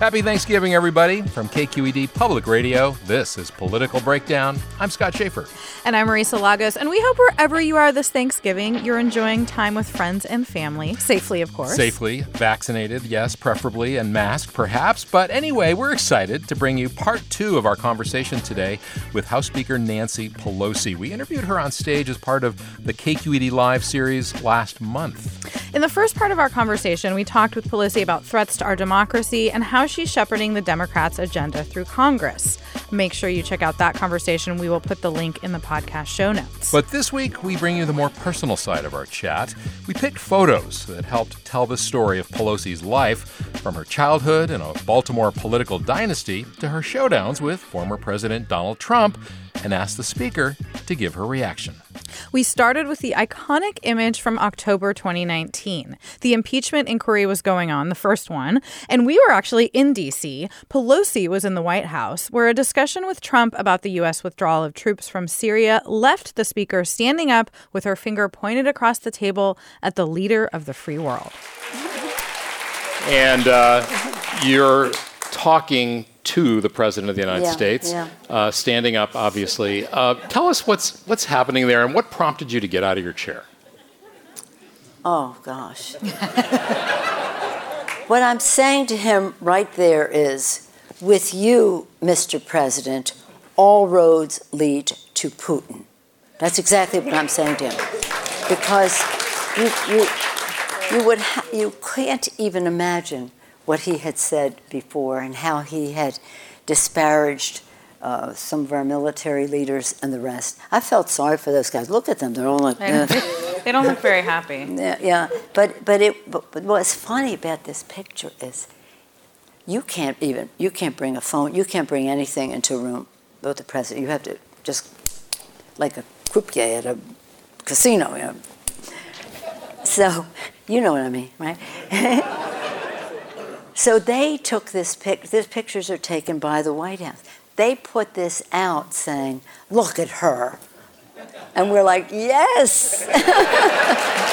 Happy Thanksgiving, everybody. From KQED Public Radio, this is Political Breakdown. I'm Scott Shafer. And I'm Marisa Lagos. And we hope wherever you are this Thanksgiving, you're enjoying time with friends and family, safely, of course. Safely, vaccinated, yes, preferably, and masked, perhaps. But anyway, we're excited to bring you part two of our conversation today with House Speaker Nancy Pelosi. We interviewed her on stage as part of the KQED Live series last month. In the first part of our conversation, we talked with Pelosi about threats to our democracy and how she's shepherding the Democrats' agenda through Congress. Make sure you check out that conversation. We will put the link in the podcast show notes. But this week, we bring you the more personal side of our chat. We picked photos that helped tell the story of Pelosi's life, from her childhood in a Baltimore political dynasty to her showdowns with former President Donald Trump, and asked the Speaker to give her reaction. We started with the iconic image from October 2019. The impeachment inquiry was going on, the first one, and we were actually in D.C. Pelosi was in the White House, where a discussion with Trump about the U.S. withdrawal of troops from Syria left the speaker standing up with her finger pointed across the table at the leader of the free world. And uh, you're talking to the President of the United Yeah, States, yeah. Uh, standing up, obviously. Uh, tell us what's, what's happening there and what prompted you to get out of your chair. Oh, gosh. what I'm saying to him right there is with you, Mr. President, all roads lead to Putin. That's exactly what I'm saying to him. Because you, you, you, would ha- you can't even imagine what he had said before and how he had disparaged uh, some of our military leaders and the rest. I felt sorry for those guys. Look at them; they're all like. Know. they don't look very happy. Yeah, yeah. But but it but, but what's funny about this picture is you can't even you can't bring a phone you can't bring anything into a room with the president. You have to just like a croupier at a casino. You know. So you know what I mean, right? so they took this pic. These pictures are taken by the White House. They put this out saying, "Look at her," and we're like, "Yes."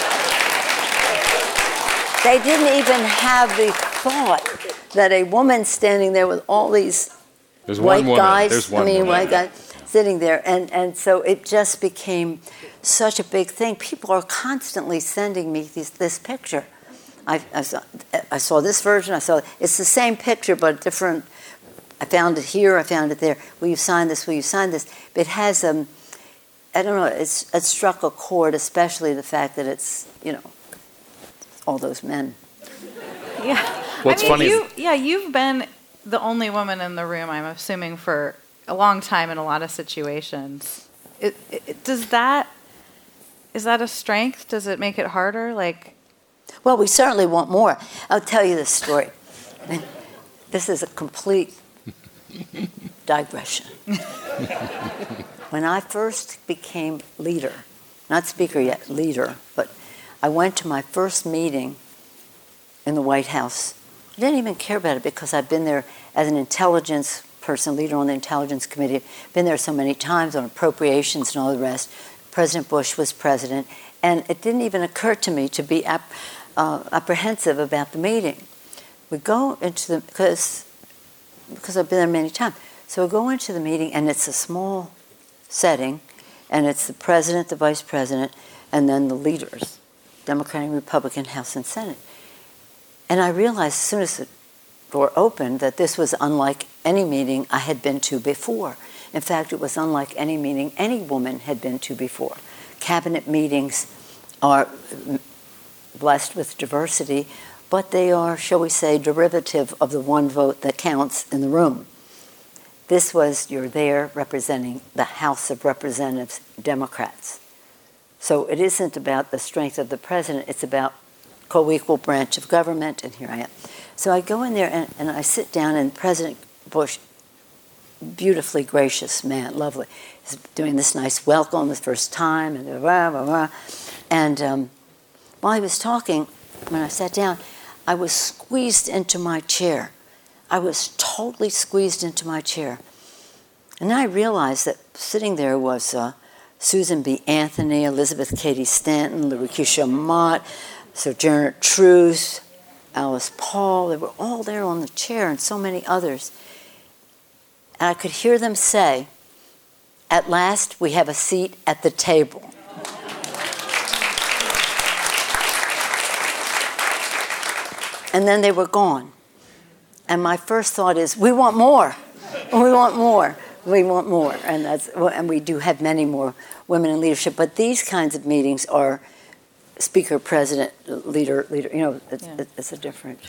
They didn't even have the thought that a woman standing there with all these There's white guys, There's one I mean, woman. white guys sitting there, and and so it just became such a big thing. People are constantly sending me these, this picture. I, I saw I saw this version. I saw it's the same picture but different. I found it here. I found it there. Will you sign this? Will you sign this? It has um, I don't know. It's it struck a chord, especially the fact that it's you know all those men. Yeah. What's I mean, funny you, yeah, you've been the only woman in the room, I'm assuming, for a long time in a lot of situations. It, it, does that, is that a strength? Does it make it harder? Like, Well, we certainly want more. I'll tell you this story. This is a complete digression. when I first became leader, not speaker yet, leader, but I went to my first meeting in the White House. I didn't even care about it because I'd been there as an intelligence person, leader on the intelligence committee, been there so many times on appropriations and all the rest. President Bush was president, and it didn't even occur to me to be ap- uh, apprehensive about the meeting. We go into the because because I've been there many times. So we go into the meeting, and it's a small setting, and it's the president, the vice president, and then the leaders, Democratic, Republican, House, and Senate. And I realized as soon as the door opened that this was unlike any meeting I had been to before. In fact, it was unlike any meeting any woman had been to before. Cabinet meetings are blessed with diversity, but they are, shall we say, derivative of the one vote that counts in the room. This was, you're there representing the House of Representatives, Democrats. So it isn't about the strength of the president, it's about co equal branch of government, and here I am. So I go in there and, and I sit down, and President Bush, beautifully gracious man, lovely, is doing this nice welcome the first time, and blah, blah, blah. And um, while he was talking, when I sat down, I was squeezed into my chair. I was totally squeezed into my chair. And then I realized that sitting there was uh, Susan B. Anthony, Elizabeth Cady Stanton, Lucretia Mott, Sojourner Truth, Alice Paul. They were all there on the chair and so many others. And I could hear them say, At last, we have a seat at the table. And then they were gone. And my first thought is, we want more. We want more. We want more. And, that's, and we do have many more women in leadership. But these kinds of meetings are speaker, president, leader, leader. You know, it's, yeah. it's a different.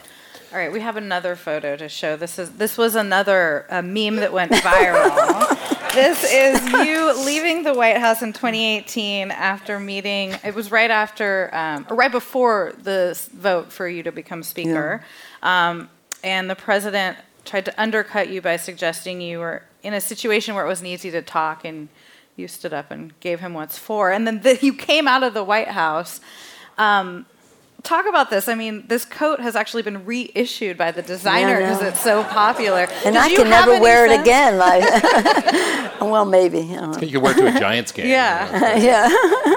All right, we have another photo to show. This is this was another meme that went viral. this is you leaving the White House in 2018 after meeting. It was right after, um, or right before the vote for you to become speaker, yeah. um, and the president tried to undercut you by suggesting you were in a situation where it wasn't easy to talk, and you stood up and gave him what's for. And then the, you came out of the White House. Um, talk about this. I mean, this coat has actually been reissued by the designer because yeah, it's so popular. And Did I can never wear sense? it again. Like, well, maybe. You, you can wear it to a Giants game. Yeah. yeah.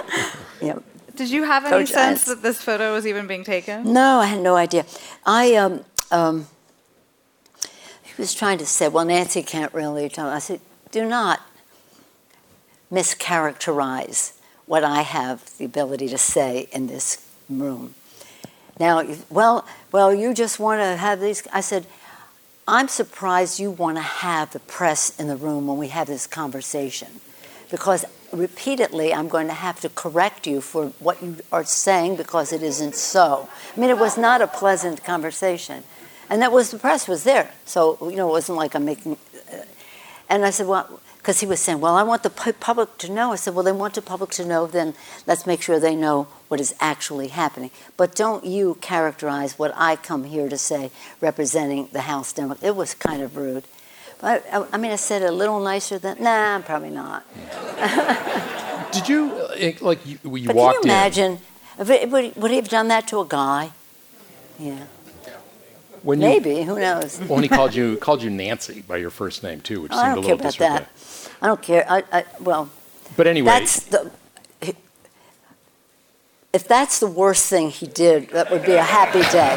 yep. Did you have any sense that this photo was even being taken? No, I had no idea. I um, um, he was trying to say, well, Nancy can't really tell. I said, do not mischaracterize what I have the ability to say in this room. Now, well, well, you just want to have these. I said, I'm surprised you want to have the press in the room when we have this conversation, because repeatedly I'm going to have to correct you for what you are saying because it isn't so. I mean, it was not a pleasant conversation, and that was the press was there, so you know it wasn't like I'm making. Uh, and I said, well because he was saying, Well, I want the public to know. I said, Well, they want the public to know, then let's make sure they know what is actually happening. But don't you characterize what I come here to say representing the House Democrats. It was kind of rude. But I, I mean, I said it a little nicer than, nah, probably not. Did you, uh, like, you, you but walked can you imagine, in? Would, would he have done that to a guy? Yeah. When Maybe you, who knows? Well, when he called you called you Nancy by your first name too, which oh, seemed a little disrespectful. I don't care about that. I don't care. I, I, well, but anyway, that's the. If that's the worst thing he did, that would be a happy day.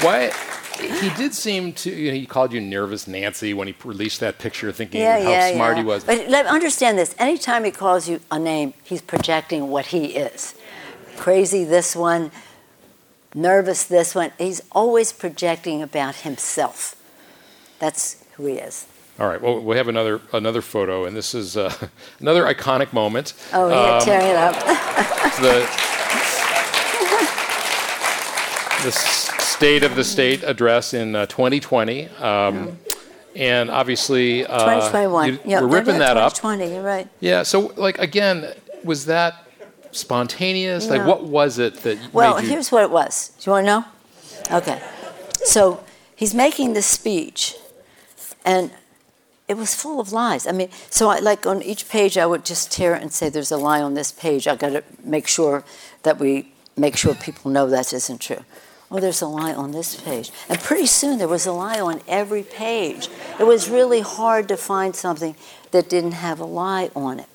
Why? He did seem to. You know, he called you nervous Nancy when he released that picture, thinking yeah, how yeah, smart yeah. he was. But let, understand this: anytime he calls you a name, he's projecting what he is. Crazy this one, nervous this one. He's always projecting about himself. That's who he is. All right. Well, we have another another photo, and this is uh, another iconic moment. Oh yeah, um, tearing it up. the the State of the State address in uh, 2020, um, and obviously uh, 2021. You, yep, we're ripping that up. 2020. You're right. Yeah. So, like again, was that spontaneous? No. Like, what was it that? Well, you... here's what it was. Do you want to know? Okay. So he's making this speech, and it was full of lies. I mean, so I, like on each page, I would just tear it and say, "There's a lie on this page. I got to make sure that we make sure people know that isn't true." Oh, there's a lie on this page, and pretty soon there was a lie on every page. It was really hard to find something that didn't have a lie on it,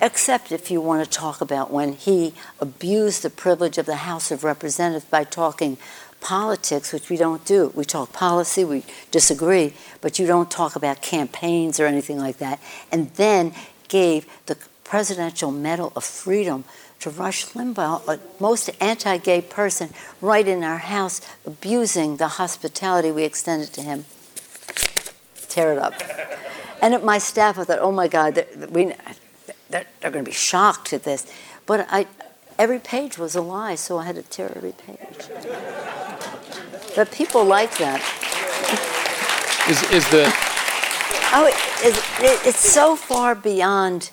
except if you want to talk about when he abused the privilege of the House of Representatives by talking politics, which we don't do. We talk policy, we disagree, but you don't talk about campaigns or anything like that. And then gave the Presidential Medal of Freedom to Rush Limbaugh, a most anti gay person, right in our house, abusing the hospitality we extended to him. Tear it up. And at my staff, I thought, oh my God, they're, they're, they're going to be shocked at this. But I, every page was a lie, so I had to tear every page. But people like that. Is, is the. Oh, it, it, it's so far beyond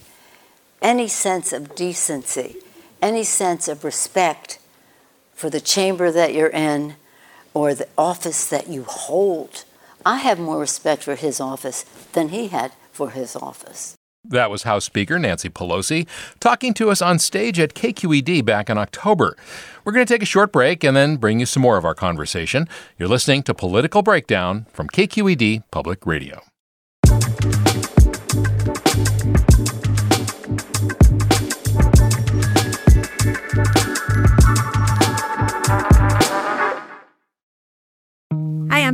any sense of decency, any sense of respect for the chamber that you're in or the office that you hold. I have more respect for his office than he had for his office. That was House Speaker Nancy Pelosi talking to us on stage at KQED back in October. We're going to take a short break and then bring you some more of our conversation. You're listening to Political Breakdown from KQED Public Radio.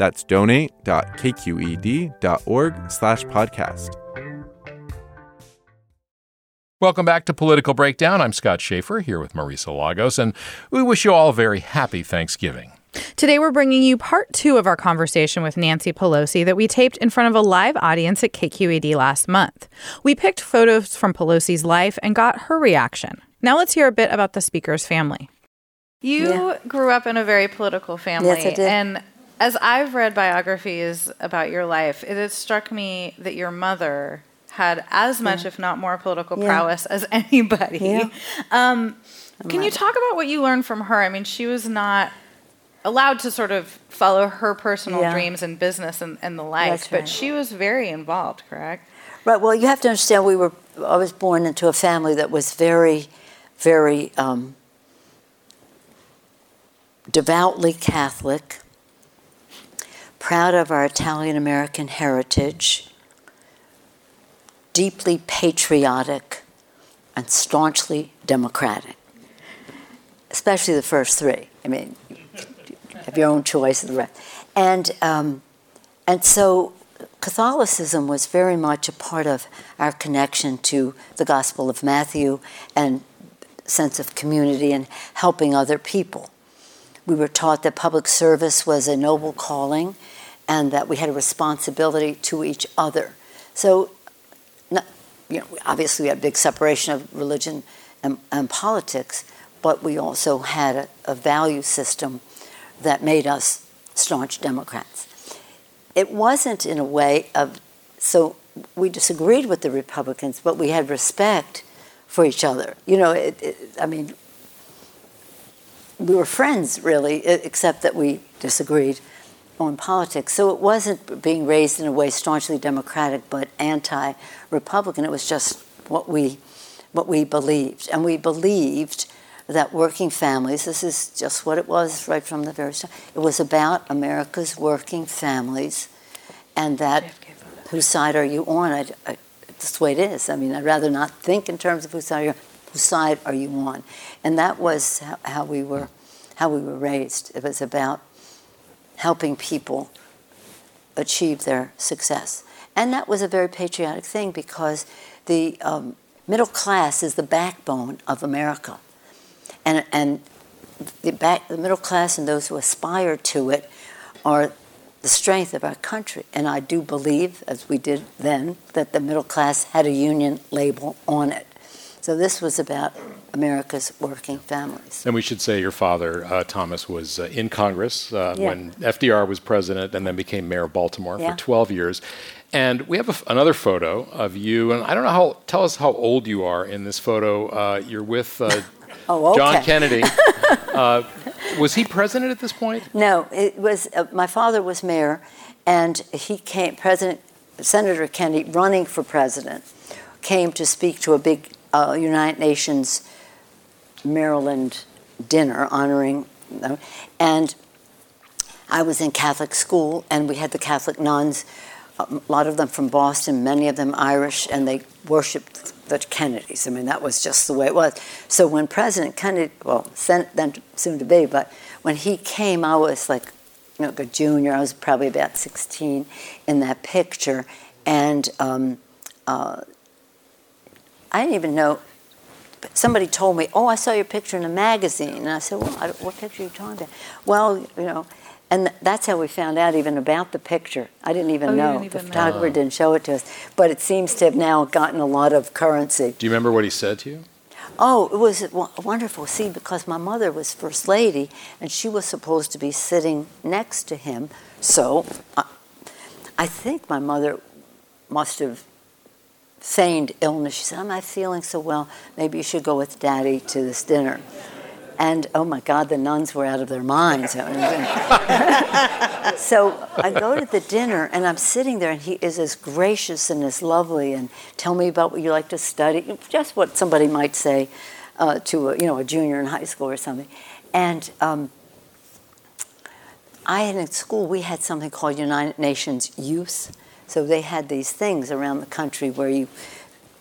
That's donate.kqed.org slash podcast. Welcome back to Political Breakdown. I'm Scott Shafer here with Marisa Lagos, and we wish you all a very happy Thanksgiving. Today, we're bringing you part two of our conversation with Nancy Pelosi that we taped in front of a live audience at KQED last month. We picked photos from Pelosi's life and got her reaction. Now, let's hear a bit about the speaker's family. You Yeah. grew up in a very political family. Yes, I did. And as I've read biographies about your life, it has struck me that your mother had as much, if not more, political Yeah. prowess as anybody. Yeah. Um, can you talk about what you learned from her? I mean, she was not allowed to sort of follow her personal Yeah. dreams and business and, and the like, but she was very involved, correct? Right. Well, you have to understand, we were. I was born into a family that was very, very um, devoutly Catholic, proud of our Italian American heritage, deeply patriotic, and staunchly democratic. Especially the first three. I mean, you have your own choice of the rest. And um, and so Catholicism was very much a part of our connection to the Gospel of Matthew and sense of community and helping other people. We were taught that public service was a noble calling and that we had a responsibility to each other. So, not, you know, obviously we had a big separation of religion and, and politics, but we also had a, a value system that made us staunch Democrats it wasn't in a way of so we disagreed with the Republicans, but we had respect for each other. You know, it, it, I mean, we were friends really, except that we disagreed on politics. So it wasn't being raised in a way staunchly Democratic but anti-Republican. It was just what we what we believed, and we believed that working families. This is just what it was right from the very start. It was about America's working families, and that whose side are you on? I, I, that's the way it is. I mean, I'd rather not think in terms of whose side you're, whose side are you on, and that was how, we were, how we were raised. It was about helping people achieve their success, and that was a very patriotic thing because the um, middle class is the backbone of America, and and the back, the middle class and those who aspire to it are the strength of our country. And I do believe, as we did then, that the middle class had a union label on it. So this was about America's working families. And we should say your father, uh, Thomas, was uh, in Congress uh, Yeah. when FDR was president and then became mayor of Baltimore Yeah. for 12 years. And we have a f another photo of you, and I don't know how, tell us how old you are in this photo. Uh, you're with uh, Oh, John. Kennedy. uh, was he president at this point? No, it was uh, my father was mayor, and he came. President Senator Kennedy, running for president, came to speak to a big uh, United Nations Maryland dinner honoring, them. and I was in Catholic school, and we had the Catholic nuns, a lot of them from Boston, many of them Irish, and they worshipped the Kennedys. I mean, that was just the way it was. So when President Kennedy, well, then soon to be, but when he came, I was like, you know, a junior. I was probably about 16 in that picture, and um, uh, I didn't even know. Somebody told me, "Oh, I saw your picture in a magazine," and I said, "Well, I, what picture are you talking about?" Well, you know, and th- that's how we found out even about the picture. I didn't even Oh, know. didn't the know. photographer didn't show it to us, but it seems to have now gotten a lot of currency. Do you remember what he said to you? Oh, it was wo- wonderful. See, because my mother was first lady, and she was supposed to be sitting next to him. So, I, I think my mother must have feigned illness. She said, "I'm not feeling so well. Maybe you should go with Daddy to this dinner." And oh my God, the nuns were out of their minds. so I go to the dinner and I'm sitting there and he is as gracious and as lovely and tell me about what you like to study, just what somebody might say uh, to a, you know a junior in high school or something. And um, I had in school we had something called United Nations Youth. So they had these things around the country where you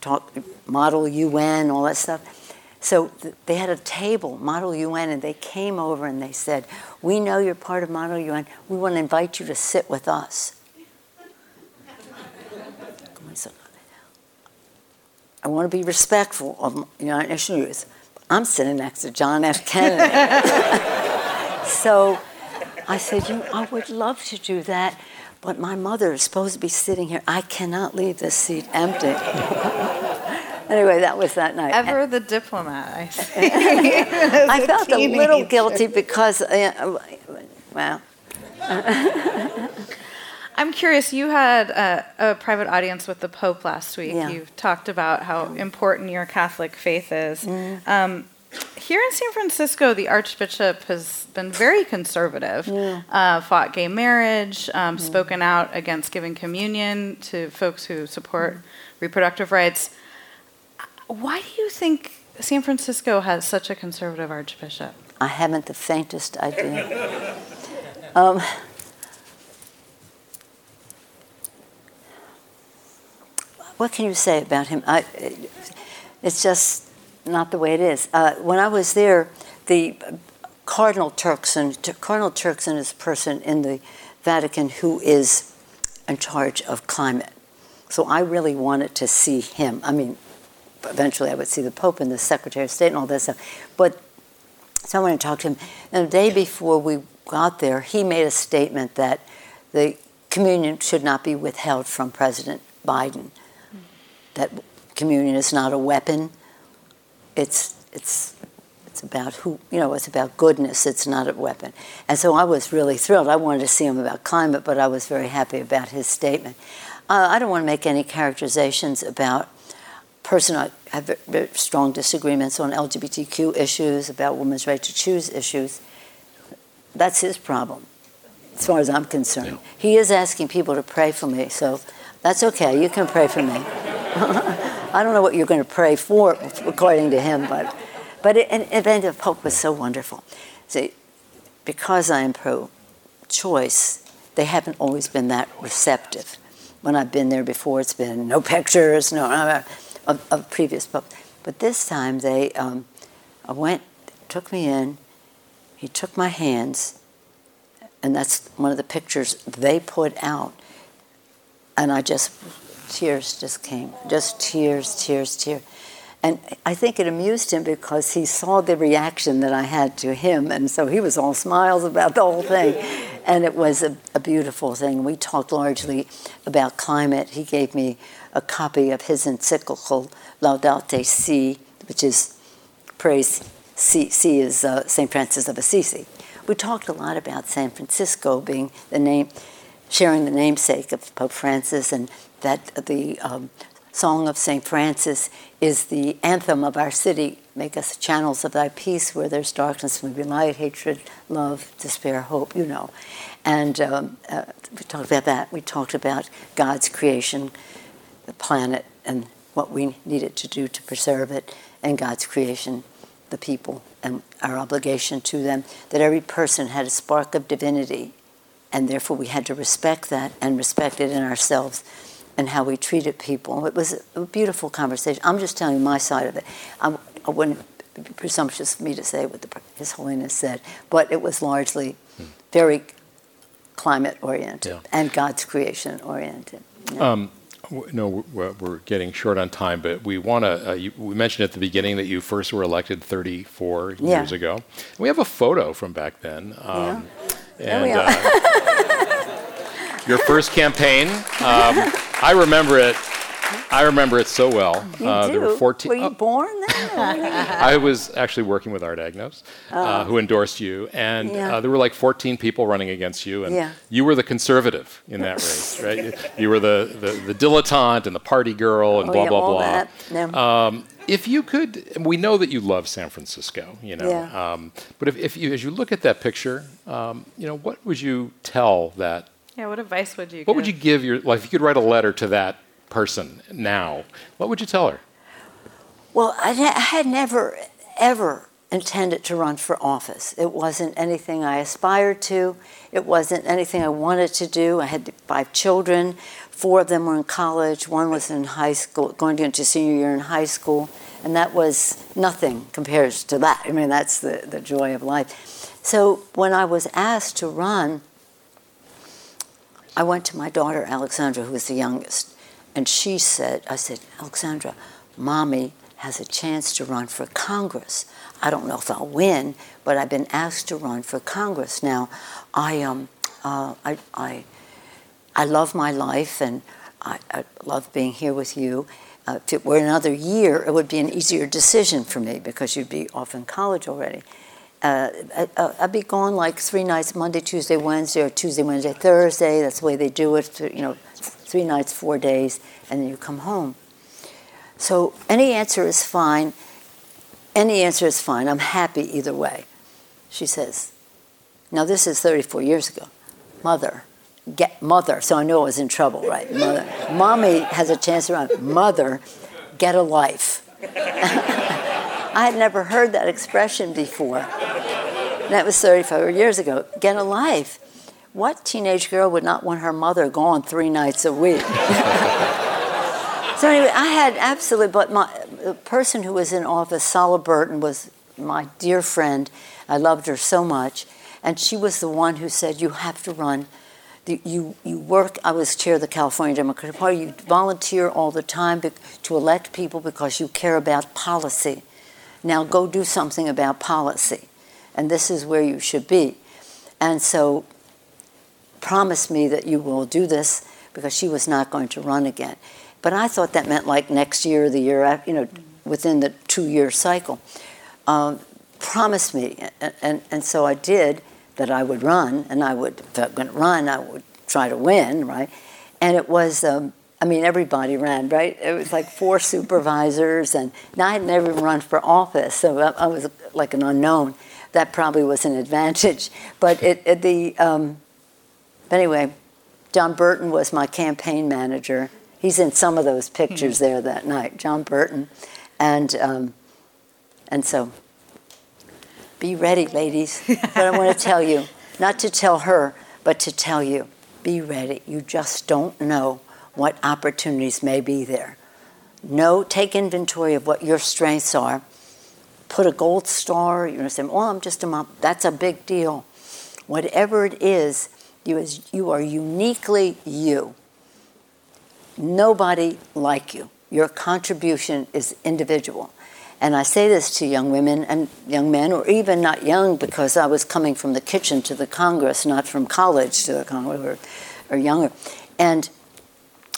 talk model UN, all that stuff. So th- they had a table, Model UN, and they came over and they said, "We know you're part of Model UN. We want to invite you to sit with us." I want to be respectful of United Nations Youth. I'm sitting next to John F. Kennedy. so I said, you, I would love to do that, but my mother is supposed to be sitting here. I cannot leave this seat empty. anyway, that was that night. Ever the diplomat, I see. I felt a little guilty because, uh, well, I'm curious. You had a, a private audience with the Pope last week. Yeah. You talked about how important your Catholic faith is. Mm. Um, here in San Francisco, the Archbishop has been very conservative. Yeah. Uh, fought gay marriage, um, spoken out against giving communion to folks who support reproductive rights. Why do you think San Francisco has such a conservative Archbishop? I haven't the faintest idea. Um, what can you say about him? I, it's just not the way it is. Uh, when I was there, the Cardinal Turkson, Cardinal Turkson is a person in the Vatican who is in charge of climate. So I really wanted to see him. I mean, eventually I would see the Pope and the Secretary of State and all that stuff. But so I went and talked to him. And the day before we got there, he made a statement that the communion should not be withheld from President Biden. That communion is not a weapon. It's it's it's about who you know. It's about goodness. It's not a weapon. And so I was really thrilled. I wanted to see him about climate, but I was very happy about his statement. Uh, I don't want to make any characterizations about person I have strong disagreements on LGBTQ issues, about women's right to choose issues. That's his problem, as far as I'm concerned. He is asking people to pray for me, so that's okay. You can pray for me. I don't know what you're going to pray for, according to him, but but and event of Pope was so wonderful. See, because I am pro-choice, they haven't always been that receptive. When I've been there before, it's been no pictures, no uh, of, of previous Pope. But this time they, um, I went, took me in. He took my hands, and that's one of the pictures they put out. And I just, tears just came, just tears, tears, tears. And I think it amused him because he saw the reaction that I had to him, and so he was all smiles about the whole thing. And it was a, a beautiful thing. We talked largely about climate. He gave me a copy of his encyclical Laudato Si, which is praise C, C is uh, St. Francis of Assisi. We talked a lot about San Francisco being the name, sharing the namesake of Pope Francis, and that the um, Song of St. Francis is the anthem of our city. Make us channels of thy peace where there's darkness, may be light, hatred, love, despair, hope, you know. And um, uh, we talked about that. We talked about God's creation, the planet, and what we needed to do to preserve it, and God's creation, the people, and our obligation to them, that every person had a spark of divinity, and therefore we had to respect that and respect it in ourselves and how we treated people. It was a beautiful conversation. I'm just telling you my side of it. I'm, I wouldn't be presumptuous for me to say what the, His Holiness said, but it was largely very climate oriented Yeah. and God's creation oriented. Um, no, we're, we're getting short on time, but we want to. Uh, you- we mentioned at the beginning that you first were elected 34 Yeah. years ago. We have a photo from back then. Um, There we and are. uh, your first campaign, um, I remember it. I remember it so well. You uh, do? There were 14. Were you oh, born then? I was actually working with Art Agnos, uh, who endorsed you, and Oh. Yeah. uh, there were like 14 people running against you, and Yeah. you were the conservative in that race, right? You- You were the, the, the dilettante and the party girl and Oh, blah, yeah, blah, all blah. that. Yeah. Um, if you could, we know that you love San Francisco, you know, Yeah. um, but if, if you, as you look at that picture, um, you know, what would you tell that, Yeah, what advice would you give? what give? would you give your, like, if you could write a letter to that person now, what would you tell her? Well, I, ne- I had never, ever intended to run for office. It wasn't anything I aspired to. It wasn't anything I wanted to do. I had five children. Four of them were in college. One was in high school, going into senior year in high school. And that was nothing compared to that. I mean, that's the, the joy of life. So when I was asked to run, I went to my daughter, Alexandra, who was the youngest, and she said, I said, Alexandra, mommy has a chance to run for Congress. I don't know if I'll win, but I've been asked to run for Congress. Now, I, um, uh, I, I, I love my life and I, I love being here with you. Uh, if it were another year, it would be an easier decision for me because you'd be off in college already. Uh, I, I- I'd be gone like three nights, Monday, Tuesday, Wednesday, or Tuesday, Wednesday, Thursday. That's the way they do it. You know, three nights, four days, and then you come home. So any answer is fine. Any answer is fine. I'm happy either way. She says, now this is 34 years ago. Mother, get mother. So I knew I was in trouble, right? Mother, mommy has a chance run. Mother, get a life. I had never heard that expression before. That was 35 years ago. Get a life. What teenage girl would not want her mother gone three nights a week? so anyway, I had absolutely, but my the person who was in office, Sala Burton, was my dear friend. I loved her so much, and she was the one who said, "You have to run." You you work. I was chair of the California Democratic Party. You volunteer all the time to elect people because you care about policy. Now go do something about policy, and this is where you should be. And so, promise me that you will do this because she was not going to run again. But I thought that meant like next year, the year after, you know, within the two-year cycle. Um, promise me, and, and and so I did that I would run, and I would if I'm going to run, I would try to win, right? And it was. Um, I mean, everybody ran, right? It was like four supervisors, and now I had never run for office, so I, I was like an unknown. That probably was an advantage. But it, it the um, anyway, John Burton was my campaign manager. He's in some of those pictures there that night, John Burton, and um, and so be ready, ladies. but I want to tell you, not to tell her, but to tell you, be ready. You just don't know what opportunities may be there. Know, take inventory of what your strengths are. Put a gold star. You're gonna say, "Well, I'm just a mom." That's a big deal. Whatever it is, you is you are uniquely you. Nobody like you. Your contribution is individual. And I say this to young women and young men, or even not young, because I was coming from the kitchen to the Congress, not from college to the Congress, or, or younger. And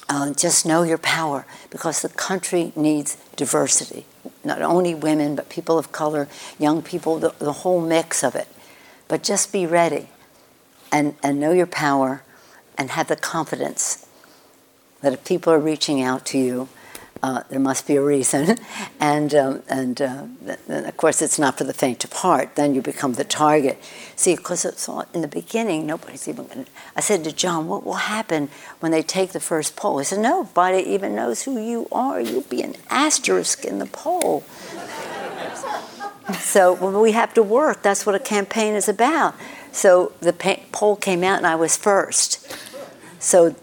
uh, just know your power, because the country needs diversity. not only women, but people of color, young people, the, the whole mix of it. But just be ready and, and know your power and have the confidence that if people are reaching out to you, uh, there must be a reason. and um, and uh, of course, it's not for the faint of heart. Then you become the target. See, because it's all, in the beginning, nobody's even going to. I said to John, what will happen when they take the first poll? He said, nobody even knows who you are. You'll be an asterisk in the poll. so we have to work. That's what a campaign is about. So the poll came out, and I was first. So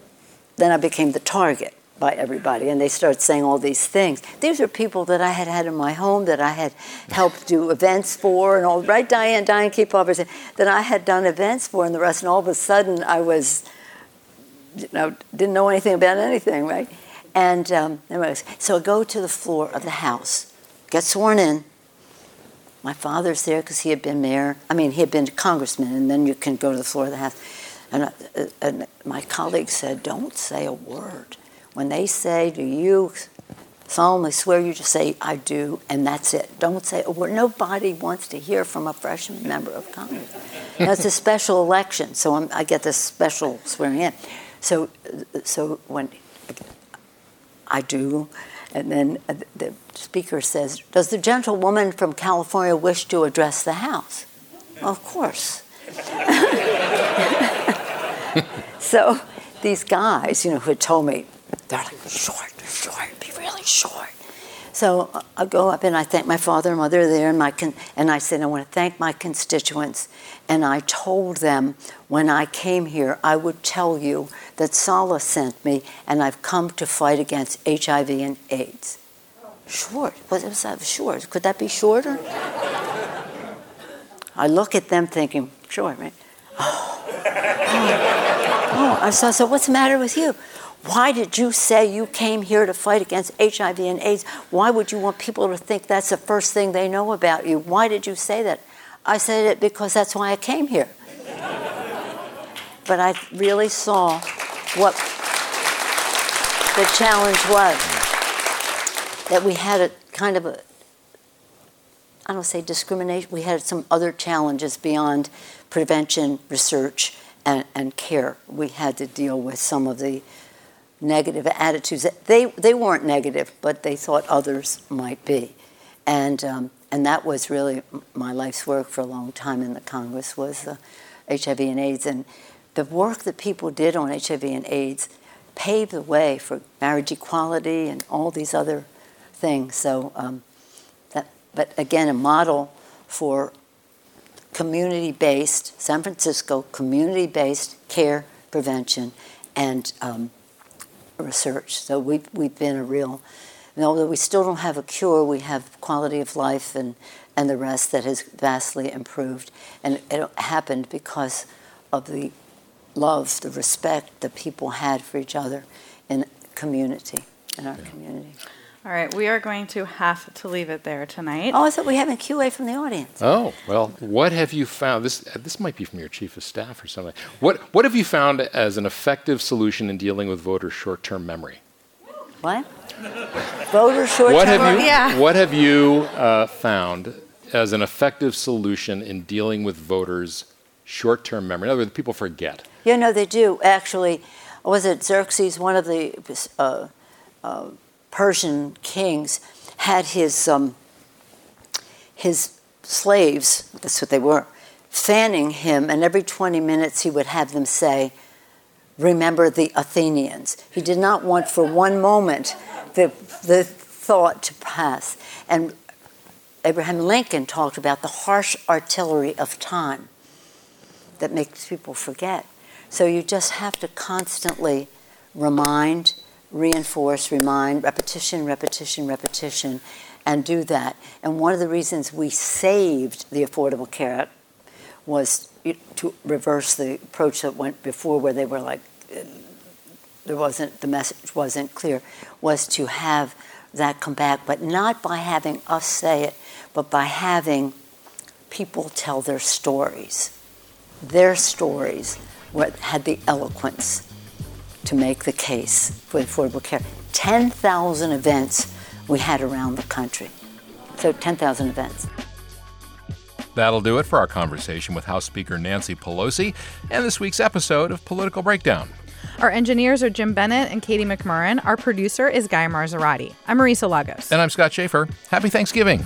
then I became the target by everybody, and they started saying all these things. These are people that I had had in my home, that I had helped do events for, and all. Right, Diane, Diane Keepover that I had done events for, and the rest. And all of a sudden, I was, you know, didn't know anything about anything, right? And um, anyways, so I go to the floor of the House, get sworn in. My father's there because he had been mayor. I mean, he had been congressman, and then you can go to the floor of the House. And, uh, and my colleague said, "Don't say a word." When they say, Do you solemnly swear, you just say, I do, and that's it. Don't say. Nobody wants to hear from a freshman member of Congress. it's a special election, so I'm, i get this special swearing in. So, so when I do, and then the speaker says, Does the gentlewoman from California wish to address the House? Well, of course. so these guys, you know, who had told me, they're like, short, short, be really short. So uh, I go up and I thank my father and mother there, and, my con- and I said, I want to thank my constituents. And I told them when I came here, I would tell you that Sala sent me, and I've come to fight against HIV and AIDS. Short. What was that? Short. Could that be shorter? I look at them thinking, short, right? Oh, oh, oh. I said, so what's the matter with you? Why did you say you came here to fight against HIV and AIDS? Why would you want people to think that's the first thing they know about you? Why did you say that? I said it because that's why I came here. but I really saw what the challenge was that we had a kind of a I don't say discrimination, we had some other challenges beyond prevention, research, and, and care. We had to deal with some of the negative attitudes. They, they weren't negative, but they thought others might be. And, um, and that was really my life's work for a long time in the Congress was uh, HIV and AIDS. And the work that people did on HIV and AIDS paved the way for marriage equality and all these other things. So, um, that, but again, a model for community-based, San Francisco community-based care prevention and um, research. So we've, we've been a real, although we still don't have a cure, we have quality of life and, and the rest that has vastly improved. And it happened because of the love, the respect that people had for each other in community, in our yeah. community. All right, we are going to have to leave it there tonight. Oh, I thought we have a QA from the audience. Oh, well, what have you found? This this might be from your chief of staff or something. What what have you found as an effective solution in dealing with voter short-term memory? What? voter short-term. What have you yeah. What have you uh, found as an effective solution in dealing with voters' short-term memory? In other words, people forget. Yeah, no, they do actually. Was it Xerxes, one of the uh, uh, Persian kings had his um, his slaves, that's what they were, fanning him, and every 20 minutes he would have them say, Remember the Athenians. He did not want for one moment the, the thought to pass. And Abraham Lincoln talked about the harsh artillery of time that makes people forget. So you just have to constantly remind reinforce, remind, repetition, repetition, repetition, and do that. And one of the reasons we saved the Affordable Care Act was to reverse the approach that went before, where they were like, there wasn't, the message wasn't clear, was to have that come back, but not by having us say it, but by having people tell their stories. Their stories had the eloquence to make the case for affordable care. 10,000 events we had around the country. So 10,000 events. That'll do it for our conversation with House Speaker Nancy Pelosi and this week's episode of Political Breakdown. Our engineers are Jim Bennett and Katie McMurran. Our producer is Guy Marzorati. I'm Marisa Lagos. And I'm Scott Shafer. Happy Thanksgiving.